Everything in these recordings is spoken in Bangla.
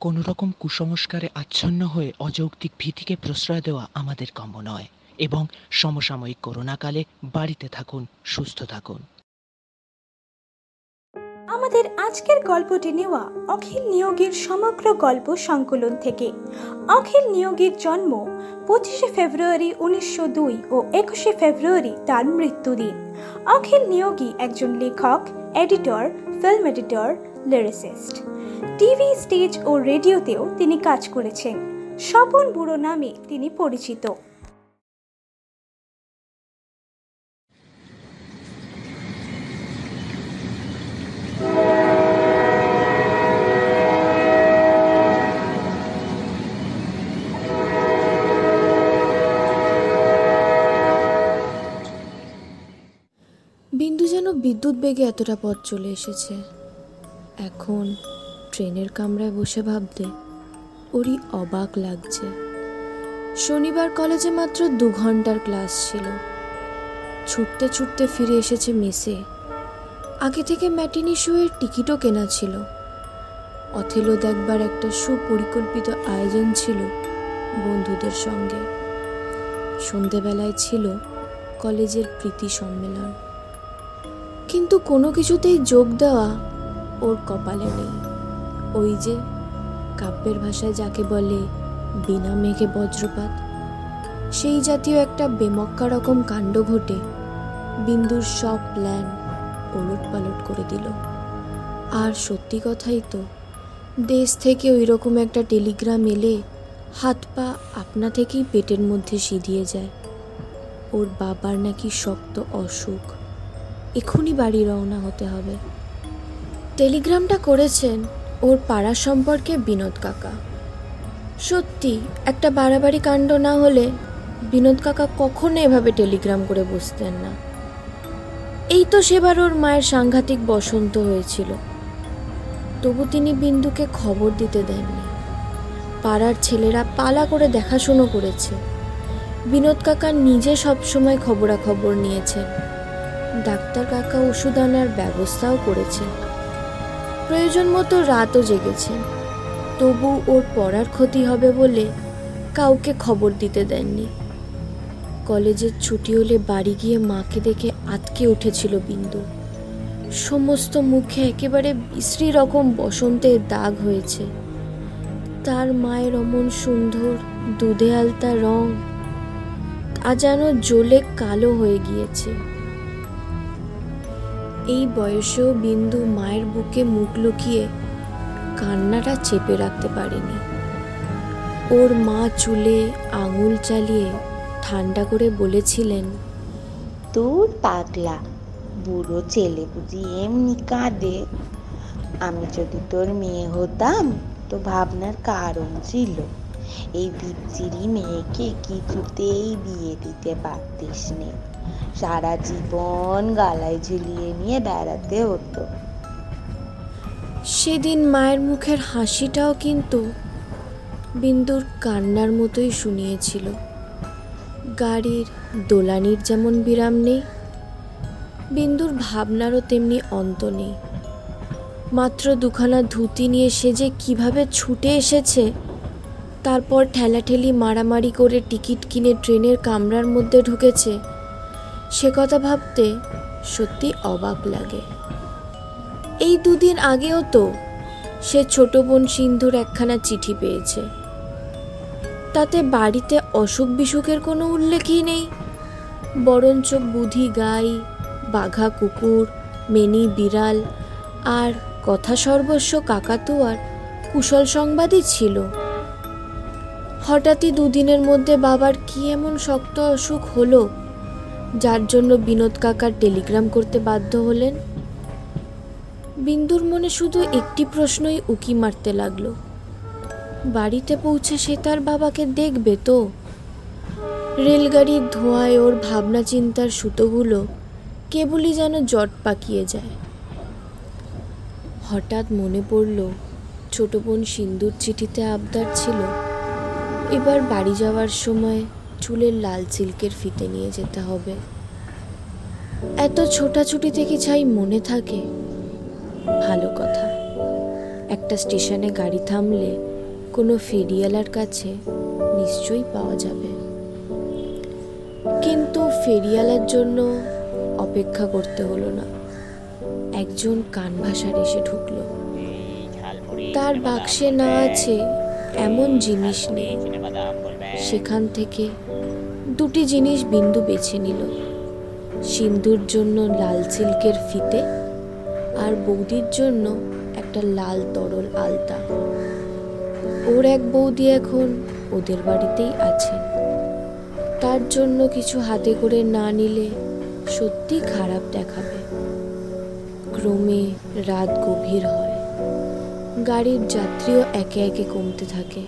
কোনো রকম কুসংস্কারে আচ্ছন্ন হয়ে অযৌক্তিক ভীতিকে প্রশ্রয় দেওয়া আমাদের কাম্য নয় এবং সমসাময়িক করোনাকালে বাড়িতে থাকুন, সুস্থ থাকুন। আমাদের আজকের গল্পটি নেওয়া অখিল নিয়োগের সমগ্র গল্প সংকলন থেকে। অখিল নিয়োগের জন্ম পঁচিশে ফেব্রুয়ারি উনিশশো দুই ও একুশে ফেব্রুয়ারি তার মৃত্যুদিন। অখিল নিয়োগী একজন লেখক, editor, film editor lyricist TV, stage ও রেডিওতেও তিনি কাজ করেছেন। স্বপন বুড়ো নামে তিনি পরিচিত। বিন্দু যেন বিদ্যুৎ বেগে এতটা পথ চলে এসেছে। এখন ট্রেনের কামরায় বসে ভাবতে ওরই অবাক লাগছে। শনিবার কলেজে মাত্র দু ঘণ্টার ক্লাস ছিল। ছুটতে ছুটতে ফিরে এসেছে মেসে। আগে থেকে ম্যাটিনি শোয়ের টিকিটও কেনা ছিল। অথেলো দেখবার একটা সুপরিকল্পিত আয়োজন ছিল বন্ধুদের সঙ্গে। সন্ধেবেলায় ছিল কলেজের প্রীতি সম্মেলন। কিন্তু কোনো কিছুতেই যোগ দেওয়া ওর কপালে নেই। ওই যে কাব্যের ভাষায় যাকে বলে বিনা মেঘে বজ্রপাত, সেই জাতীয় একটা বেমক্কা রকম কাণ্ড ঘটে বিন্দুর সব প্ল্যান ওলট পালট করে দিল। আর সত্যি কথাই তো, দেশ থেকে ওই রকম একটা টেলিগ্রাম এলে হাত পা আপনা থেকেই পেটের মধ্যে সিঁধিয়ে যায়। ওর বাবার নাকি শক্ত অসুখ এখনই বাড়ি রওনা হতে হবে। টেলিগ্রামটা করেছেন ওর পাড়া সম্পর্কে বিনোদ কাকা। সত্যি, একটা বাড়াবাড়ি কাণ্ড না হলে বিনোদ কাকা কখনো এভাবে টেলিগ্রাম করে বসতেন না। এই তো সেবার ওর মায়ের সাংঘাতিক বসন্ত হয়েছিল। তবু তিনি বিন্দুকে খবর দিতে দেননি। পাড়ার ছেলেরা পালা করে দেখাশুনো করেছে। বিনোদ কাকা নিজে সবসময় খবরাখবর নিয়েছেন। ডাক্তার কাকা ওষুধ আনার ব্যবস্থাও করেছেন। প্রয়োজন মতো রাতও জেগেছেন তবু ওর পড়ার ক্ষতি হবে বলে কাউকে খবর দিতে দেননি। কলেজের ছুটি হলে বাড়ি গিয়ে মাকে দেখে আতকে উঠেছিল বিন্দু। সমস্ত মুখে একেবারে বিশ্রী রকম বসন্তের দাগ হয়েছে। তার মায়ের অমন সুন্দর দুধে আলতা রং আজ যেন জ্বলে কালো হয়ে গিয়েছে। এই বয়সেও বিন্দু মায়ের বুকে মুখ লুকিয়ে কান্নাটা চেপে রাখতে পারেনি। ওর মা চুলে আঙুল চালিয়ে ঠান্ডা করে বলেছিলেন, তোর পাগলা, বুড়ো ছেলে বুঝি এমনি কাঁদে। আমি যদি তোর মেয়ে হতাম, তো ভাবনার কারণ ছিল, এই বিচ্ছিরি মেয়েকে কিছুতেই বিয়ে দিতে পারতিস নে। সারা জীবন গালায় ঝুলিয়ে নিয়ে বেড়াতে হতো। সেদিন মায়ের মুখের হাসিটাও কিন্তু বিন্দুর কান্নার মতোই শুনিয়েছিল। গাড়ির দোলানির যেমন বিরাম নেই, বিন্দুর ভাবনারও তেমনি অন্ত নেই। মাত্র দুখানা ধুতি নিয়ে সে যে কীভাবে ছুটে এসেছে, তারপর ঠেলাঠেলি মারামারি করে টিকিট কিনে ট্রেনের কামরার মধ্যে ঢুকেছে সে কথা ভাবতে সত্যি অবাক লাগে। এই দুদিন আগেও তো সে ছোট বোন সিন্ধুর একখানা চিঠি পেয়েছে। তাতে বাড়িতে অসুখ বিসুখের কোনো উল্লেখই নেই। বরঞ্চ বুধি গাই, বাঘা কুকুর, মেনি বিড়াল আর কথা সর্বস্ব কাকাতুয়ার কুশল সংবাদই ছিল। হঠাৎই দুদিনের মধ্যে বাবার কি এমন শক্ত অসুখ হলো যার জন্য বিনোদ কাকার টেলিগ্রাম করতে বাধ্য হলেন। বিন্দুর মনে শুধু একটি প্রশ্নই উকি মারতে লাগল। বাড়িতে পৌঁছে সে তার বাবাকে দেখবে তো? রেলগাড়ির ধোঁয়ায় ওর ভাবনা চিন্তার সুতোগুলো কেবলই যেন জট পাকিয়ে যায়। হঠাৎ মনে পড়ল, ছোট বোন সিন্দুর চিঠিতে আবদার ছিল। এবার বাড়ি যাওয়ার সময় চুলের লাল সিল্কের ফিতে নিয়ে যেতে হবে। এত ছোটাছুটি থেকে চাই মনে থাকে। ভালো কথা। একটা স্টেশনে গাড়ি থামলে কোনো ফেরিওয়ালার কাছে নিশ্চয়ই পাওয়া যাবে। কিন্তু ফেরিওয়ালার জন্য অপেক্ষা করতে হলো না। একজন কানভাসার এসে ঢুকলো। তার বাক্সে না আছে এমন জিনিস নেই। সেখান থেকে দুটি জিনিস বিন্দু বেছে নিল। সিন্ধুর জন্য লাল সিল্কের ফিতে আর বৌদির জন্য একটা লাল তরল আলতা। ওর এক বৌদি এখন ওদের বাড়িতেই আছেন তার জন্য কিছু হাতে করে না নিলে সত্যি খারাপ দেখাবে। ক্রমে রাত গভীর হয়। গাড়ির যাত্রীও একে একে কমতে থাকে।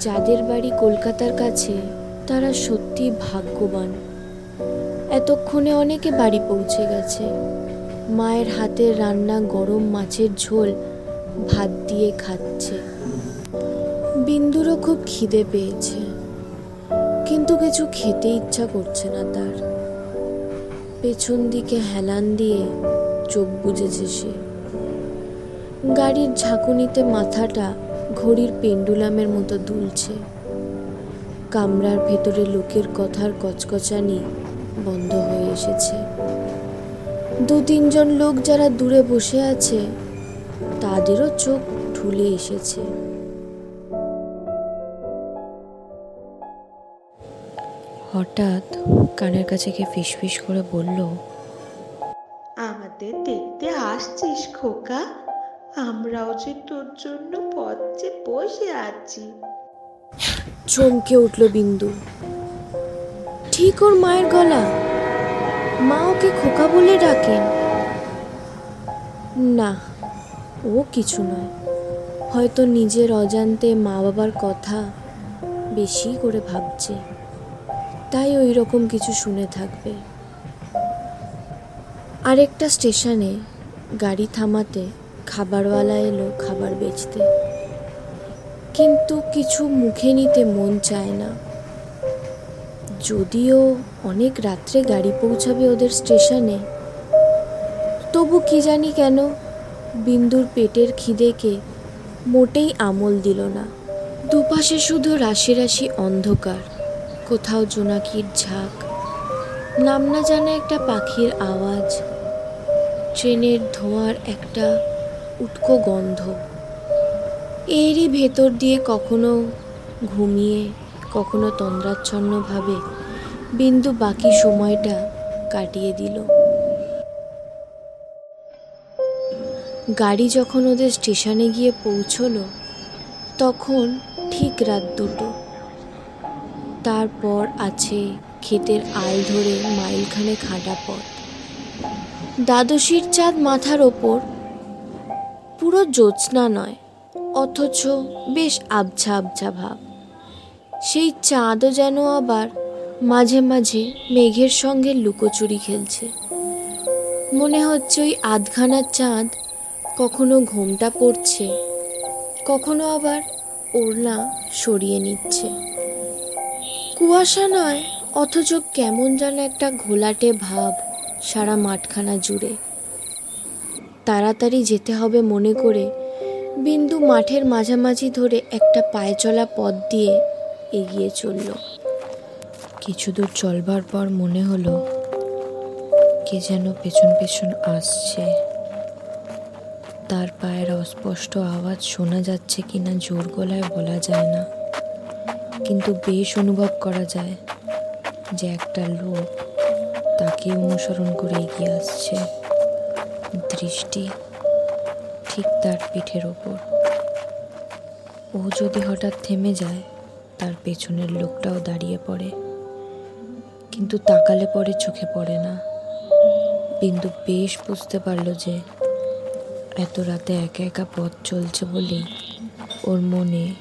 যাদের বাড়ি কলকাতার কাছে তারা সত্যি ভাগ্যবান। এতক্ষণে অনেকে বাড়ি পৌঁছে গেছে। মায়ের হাতের রান্না গরম মাছের ঝোল, ভাত দিয়ে খাচ্ছে। বিন্দুরও খুব খিদে পেয়েছে। কিন্তু কিছু খেতে ইচ্ছা করছে না তার। পেছন দিকে হেলান দিয়ে চোখ বুজেছে সে। গাড়ির ঝাঁকুনিতে মাথাটা ঘড়ির পেন্ডুলামের মতো দুলছে। কামরার ভেতরে লোকের কথার কচকচানি বন্ধ হয়ে এসেছে। দু তিনজন লোক যারা দূরে বসে আছে, তাদেরও চোখ ঢুলে এসেছে। হঠাৎ কানের কাছে গিয়ে ফিসফিস করে বলল, আমাদের দেখতে আসছিস খোকা? আমরাও যে তোর জন্য পথে বসে আছি। চমকে উঠল বিন্দু। ঠিক ওর মায়ের গলা। মা ওকে খোকা বলে ডাকেন। না, ও কিছু নয়। হয়তো নিজের অজান্তে মা বাবার কথা বেশি করে ভাবছে। তাই ওই রকম কিছু শুনে থাকবে। আরেকটা স্টেশনে গাড়ি থামাতে খাবারওয়ালা এলো খাবার বেচতে। কিন্তু কিছু মুখে নিতে মন চায় না। যদিও অনেক রাত্রে গাড়ি পৌঁছাবে ওদের স্টেশনে, তবু কি জানি কেন বিন্দুর পেটের খিদেকে মোটেই আমল দিল না। দুপাশে শুধু রাশি রাশি অন্ধকার, কোথাও জোনাকির ঝাঁক, নাম না জানা একটা পাখির আওয়াজ, ট্রেনের ধোঁয়ার একটা উটকো গন্ধ। এরই ভেতর দিয়ে কখনো ঘুমিয়ে, কখনো তন্দ্রাচ্ছন্নভাবে বিন্দু বাকি সময়টা কাটিয়ে দিল। গাড়ি যখন ওদের স্টেশনে গিয়ে পৌঁছলো, তখন ঠিক রাত দুটো। তারপর আছে ক্ষেতের আল ধরে মাইলখানে খাটা পথ। দ্বাদশীর চাঁদ মাথার ওপর পুরো জ্যোৎস্না নয় অথচ বেশ আবছা আবছা ভাব। সেই চাঁদও যেন আবার মাঝে মাঝে মেঘের সঙ্গে লুকোচুরি খেলছে। মনে হচ্ছে ওই আধখানা চাঁদ কখনো ঘোমটা পড়ছে, কখনো আবার ওড়না সরিয়ে নিচ্ছে। কুয়াশা নয়, অথচ কেমন যেন একটা ঘোলাটে ভাব সারা মাঠখানা জুড়ে। তাড়াতাড়ি যেতে হবে মনে করে বিন্দু মাঠের মাঝামাঝি ধরে একটা পায়ে চলা পথ দিয়ে এগিয়ে চলল। কিছু দূর চলবার পর মনে হলো কে যেন পেছন পেছন আসছে। তার পায়ের অস্পষ্ট আওয়াজ শোনা যাচ্ছে কিনা জোর গলায় বলা যায় না। কিন্তু বেশ অনুভব করা যায় যে একটা লোক তাকে অনুসরণ করে এগিয়ে আসছে। দৃষ্টি ঠিক তার পিঠের ওপর। ও যদি হঠাৎ থেমে যায়, তার পেছনের লোকটাও দাঁড়িয়ে পড়ে। কিন্তু তাকালে পরে চোখে পড়ে না। বিন্দু বেশ বুঝতে পারল যে এত রাতে একা একা পথ চলছে বলেই ওর মনে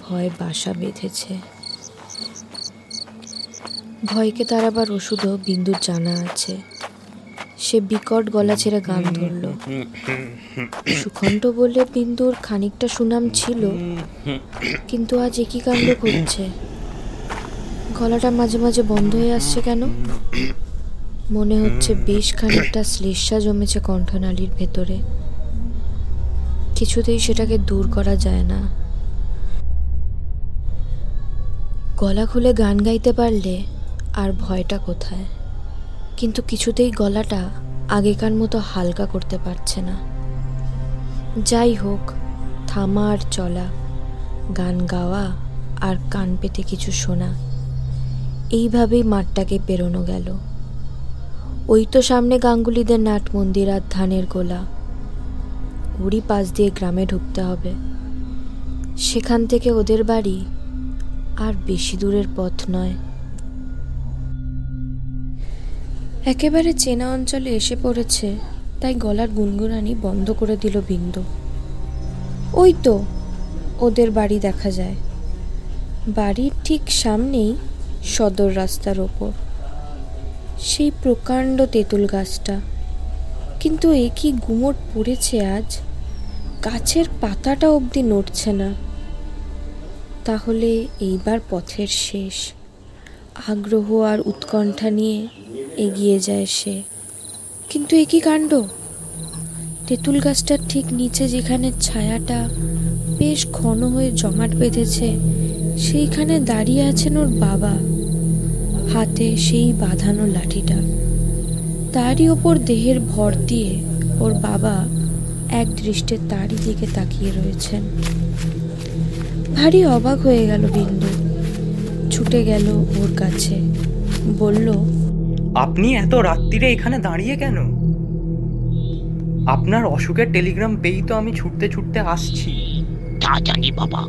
ভয় বাসা বেঁধেছে। ভয়কে তার আবার ওষুধও বিন্দুর জানা আছে। সে বিকট গলা ছেড়ে গান ধরল। সুখণ্ড বলে বিন্দুর খানিকটা সুনাম ছিল কিন্তু আজ একই কাণ্ড ঘটছে। গলাটা মাঝে মাঝে বন্ধ হয়ে আসছে কেন? মনে হচ্ছে বেশ খানিকটা শ্লেষা জমেছে কণ্ঠনালীর ভেতরে। কিছুতেই সেটাকে দূর করা যায় না। গলা খুলে গান গাইতে পারলে আর ভয়টা কোথায়? কিন্তু কিছুতেই গলাটা আগেকার মতো হালকা করতে পারছে না। যাই হোক, থামা আর চলা, গান গাওয়া আর কান পেতে কিছু শোনা, এইভাবেই মাঠটাকে পেরোনো গেল। ওই তো সামনে গাঙ্গুলিদের নাট মন্দির আর ধানের গোলা। ওরই পাশ দিয়ে গ্রামে ঢুকতে হবে। সেখান থেকে ওদের বাড়ি আর বেশি দূরের পথ নয়। একেবারে চেনা অঞ্চলে এসে পড়েছে, তাই গলার গুনগুনানি বন্ধ করে দিল বিন্দু। ওই তো, ওদের বাড়ি দেখা যায়। বাড়ির ঠিক সামনেই সদর রাস্তার ওপর। সেই প্রকাণ্ড তেঁতুল গাছটা। কিন্তু এ কি গুমট পড়েছে আজ? গাছের পাতাটা অবধি নড়ছে না। তাহলে এইবার পথের শেষ। আগ্রহ আর উৎকণ্ঠা নিয়ে এগিয়ে যায় সে। কিন্তু এ কি কাণ্ড? তেঁতুল গাছটার ঠিক নিচে যেখানে ছায়াটা বেশ ঘন হয়ে জমাট বেঁধেছে, সেইখানে দাঁড়িয়ে আছেন ওর বাবা। হাতে সেই বাঁধানো লাঠিটা। তারই ওপর দেহের ভর দিয়ে ওর বাবা এক দৃষ্টে তারই দিকে তাকিয়ে রয়েছেন। ভারী অবাক হয়ে গেল বিন্দু। ছুটে গেল ওর কাছে। বলল আপনি এত রাত্রিরে এখানে দাঁড়িয়ে কেন? আপনার অসুখের টেলিগ্রাম পেয়েই তো আমি ছুটতে ছুটতে আসছি। তা জানি বাবা,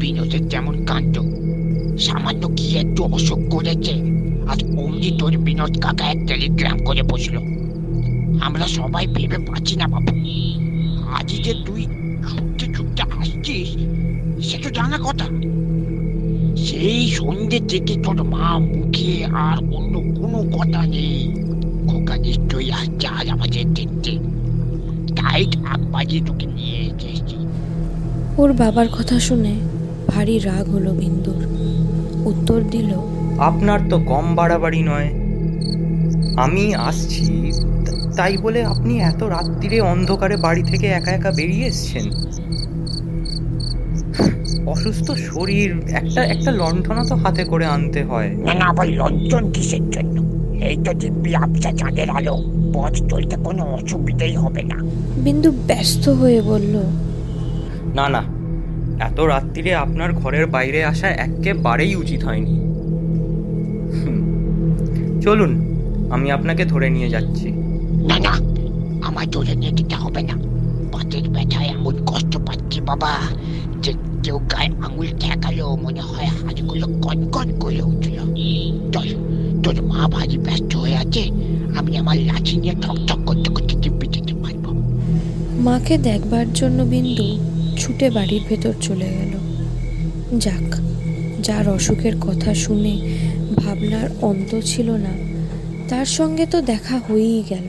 বিনোদের যেমন কাণ্ড, সামান্য কি একটু অসুখ করেছে আর অমনি তোর বিনোদ কাকা এক টেলিগ্রাম করে বসল। আমরা সবাই ভেবে পাচ্ছি না বাবু আজ যে তুই ছুটতে ছুটতে আসছিস, সে তো জানা কথা। সেই সন্ধ্যে থেকে তোর মা মুখে আর অন্য কোনো কথা নেই। খোকা নিশ্চয়ই আসছে আজ আমাদের দেখতে। তাই আগ বাজিয়ে তোকে নিয়ে এসেছি। ওর বাবার কথা শুনে ভারী রাগ হলো বিন্দুর। উত্তর দিল আপনার তো কম বাড়াবাড়ি নয়। আমি আসছি তাই বলে আপনি এত রাত্রিরে অন্ধকারে বাড়ি থেকে একা একা বেরিয়ে এসছেন? অসুস্থ শরীর একটা একটা লণ্ঠনা তো হাতে করে আনতে হয়। না না আবার লঞ্চন কিসের জন্য? এই তো দিব্যি আবছা চাঁদের আলো। পথ চলতে কোনো অসুবিধেই হবে না। বিন্দু ব্যস্ত হয়ে বলল না না এত রাত্রিরে আপনার ঘরের বাইরে আসা একেবারেই উচিত হয়নি। হুম, চলুন আমি আপনাকে ধরে নিয়ে যাচ্ছি। না না আমার ধরে নিয়ে যেতে হবে না। পাতের ব্যথায় এমন কষ্ট পাচ্ছি বাবা। কেউ গায়ে আঙুল ঠেকালো মনে হয় হাতগুলো কনকন করে উঠল চল তোর মা ভারী ব্যস্ত হয়ে আছে আমি আমার লাঠি নিয়ে ঠক ঠক করতে করতে দিব্যি যেতে পারব মাকে দেখবার জন্য বিন্দু ছুটে বাড়ির ভেতর চলে গেল। যাক, যার অসুখের কথা শুনে ভাবনার অন্ত ছিল না, তার সঙ্গে তো দেখা হয়েই গেল।